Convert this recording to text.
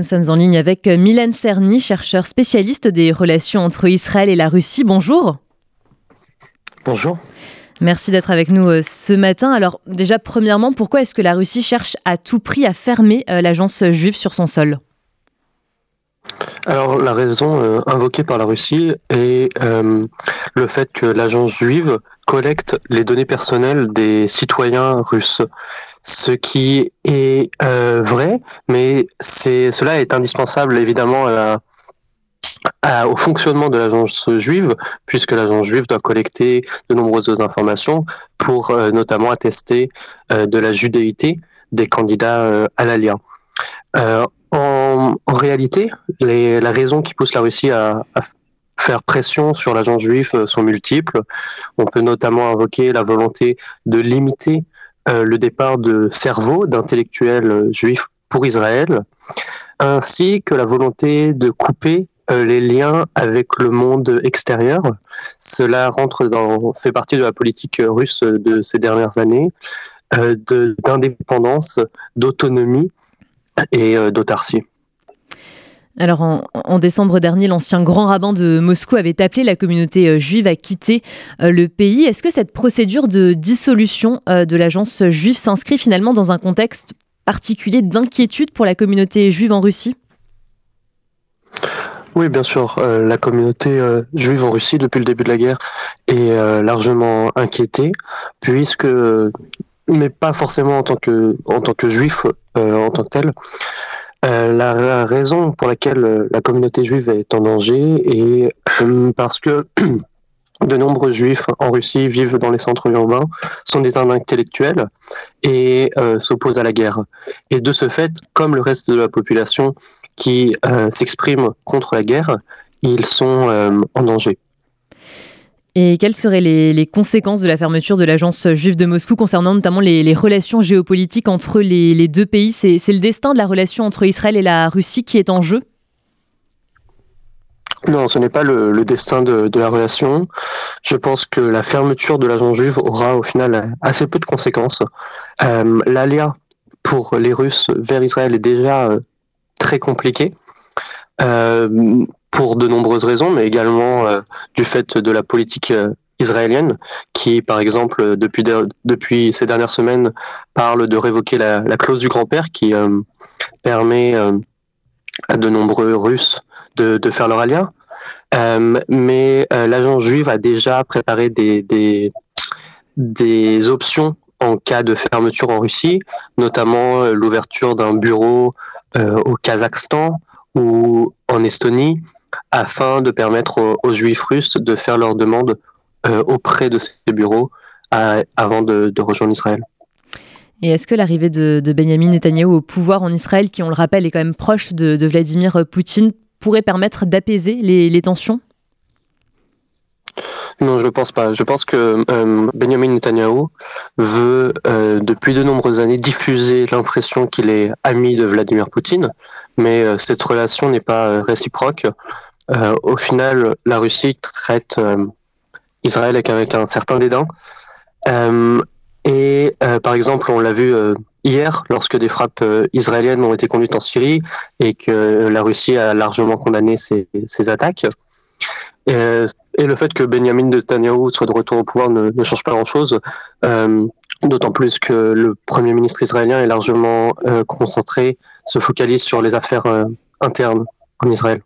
Nous sommes en ligne avec Milan Cerny, chercheur spécialiste des relations entre Israël et la Russie. Bonjour. Bonjour. Merci d'être avec nous euh, ce matin. Alors déjà, premièrement, pourquoi est-ce que la Russie cherche à tout prix à fermer euh, l'agence juive sur son sol? Alors la raison euh, invoquée par la Russie est le fait que l'agence juive collecte les données personnelles des citoyens russes ce qui est euh, vrai, mais c'est cela est indispensable évidemment au fonctionnement de l'agence juive, puisque l'agence juive doit collecter de nombreuses informations pour euh, notamment attester euh, de la judéité des candidats à l'ALIA. En, en, réalité, les, la raison qui pousse la Russie à, à faire pression sur l'agence juive sont multiples. On peut notamment invoquer la volonté de limiter euh, le départ de cerveaux d'intellectuels juifs pour Israël, ainsi que la volonté de couper euh, les liens avec le monde extérieur. Cela rentre dans, fait partie de la politique russe de ces dernières années, euh, d'indépendance, d'autonomie et d'autarcie. Alors en, décembre dernier, l'ancien grand rabbin de Moscou avait appelé la communauté euh, juive à quitter euh, le pays. Est-ce que cette procédure de dissolution euh, de l'agence juive s'inscrit finalement dans un contexte particulier d'inquiétude pour la communauté juive en Russie? Oui, bien sûr. la communauté juive en Russie, depuis le début de la guerre, est largement inquiétée, puisque, mais pas forcément en tant que, en tant que juif en tant que tel, euh, la, raison pour laquelle euh, la communauté juive est en danger est euh, parce que de nombreux juifs en Russie vivent dans les centres urbains, sont des intellectuels et s'opposent à la guerre. Et de ce fait, comme le reste de la population qui s'exprime contre la guerre, ils sont en danger. Et quelles seraient les, conséquences de la fermeture de l'agence juive de Moscou concernant notamment les, relations géopolitiques entre les, deux pays? C'est le destin de la relation entre Israël et la Russie qui est en jeu? Non, ce n'est pas le, destin de, la relation. Je pense que la fermeture de l'agence juive aura au final assez peu de conséquences. Euh, L'aléa pour les Russes vers Israël est déjà euh, très compliqué. Euh, pour de nombreuses raisons, mais également euh, du fait de la politique euh, israélienne, qui, par exemple, depuis, depuis ces dernières semaines, parle de révoquer la, clause du grand-père qui euh, permet à de nombreux Russes de, de faire leur alliance. mais l'agence juive a déjà préparé des, des, des options en cas de fermeture en Russie, notamment l'ouverture d'un bureau au Kazakhstan ou en Estonie, afin de permettre aux, juifs russes de faire leurs demandes euh, auprès de ces bureaux avant de, rejoindre Israël. Et est-ce que l'arrivée de, Benjamin Netanyahu au pouvoir en Israël, qui on le rappelle est quand même proche de, Vladimir Poutine, pourrait permettre d'apaiser les, tensions? Non, je ne pense pas. Je pense que euh, Benjamin Netanyahu veut, euh, depuis de nombreuses années, diffuser l'impression qu'il est ami de Vladimir Poutine, mais cette relation n'est pas réciproque. Euh, au final, la Russie traite euh, Israël avec, un certain dédain. Euh, et par exemple, on l'a vu hier lorsque des frappes israéliennes ont été conduites en Syrie et que la Russie a largement condamné ces, attaques. Et, le fait que Benjamin Netanyahu soit de retour au pouvoir ne, change pas grand-chose, d'autant plus que le Premier ministre israélien est largement concentré, se focalise sur les affaires internes en Israël.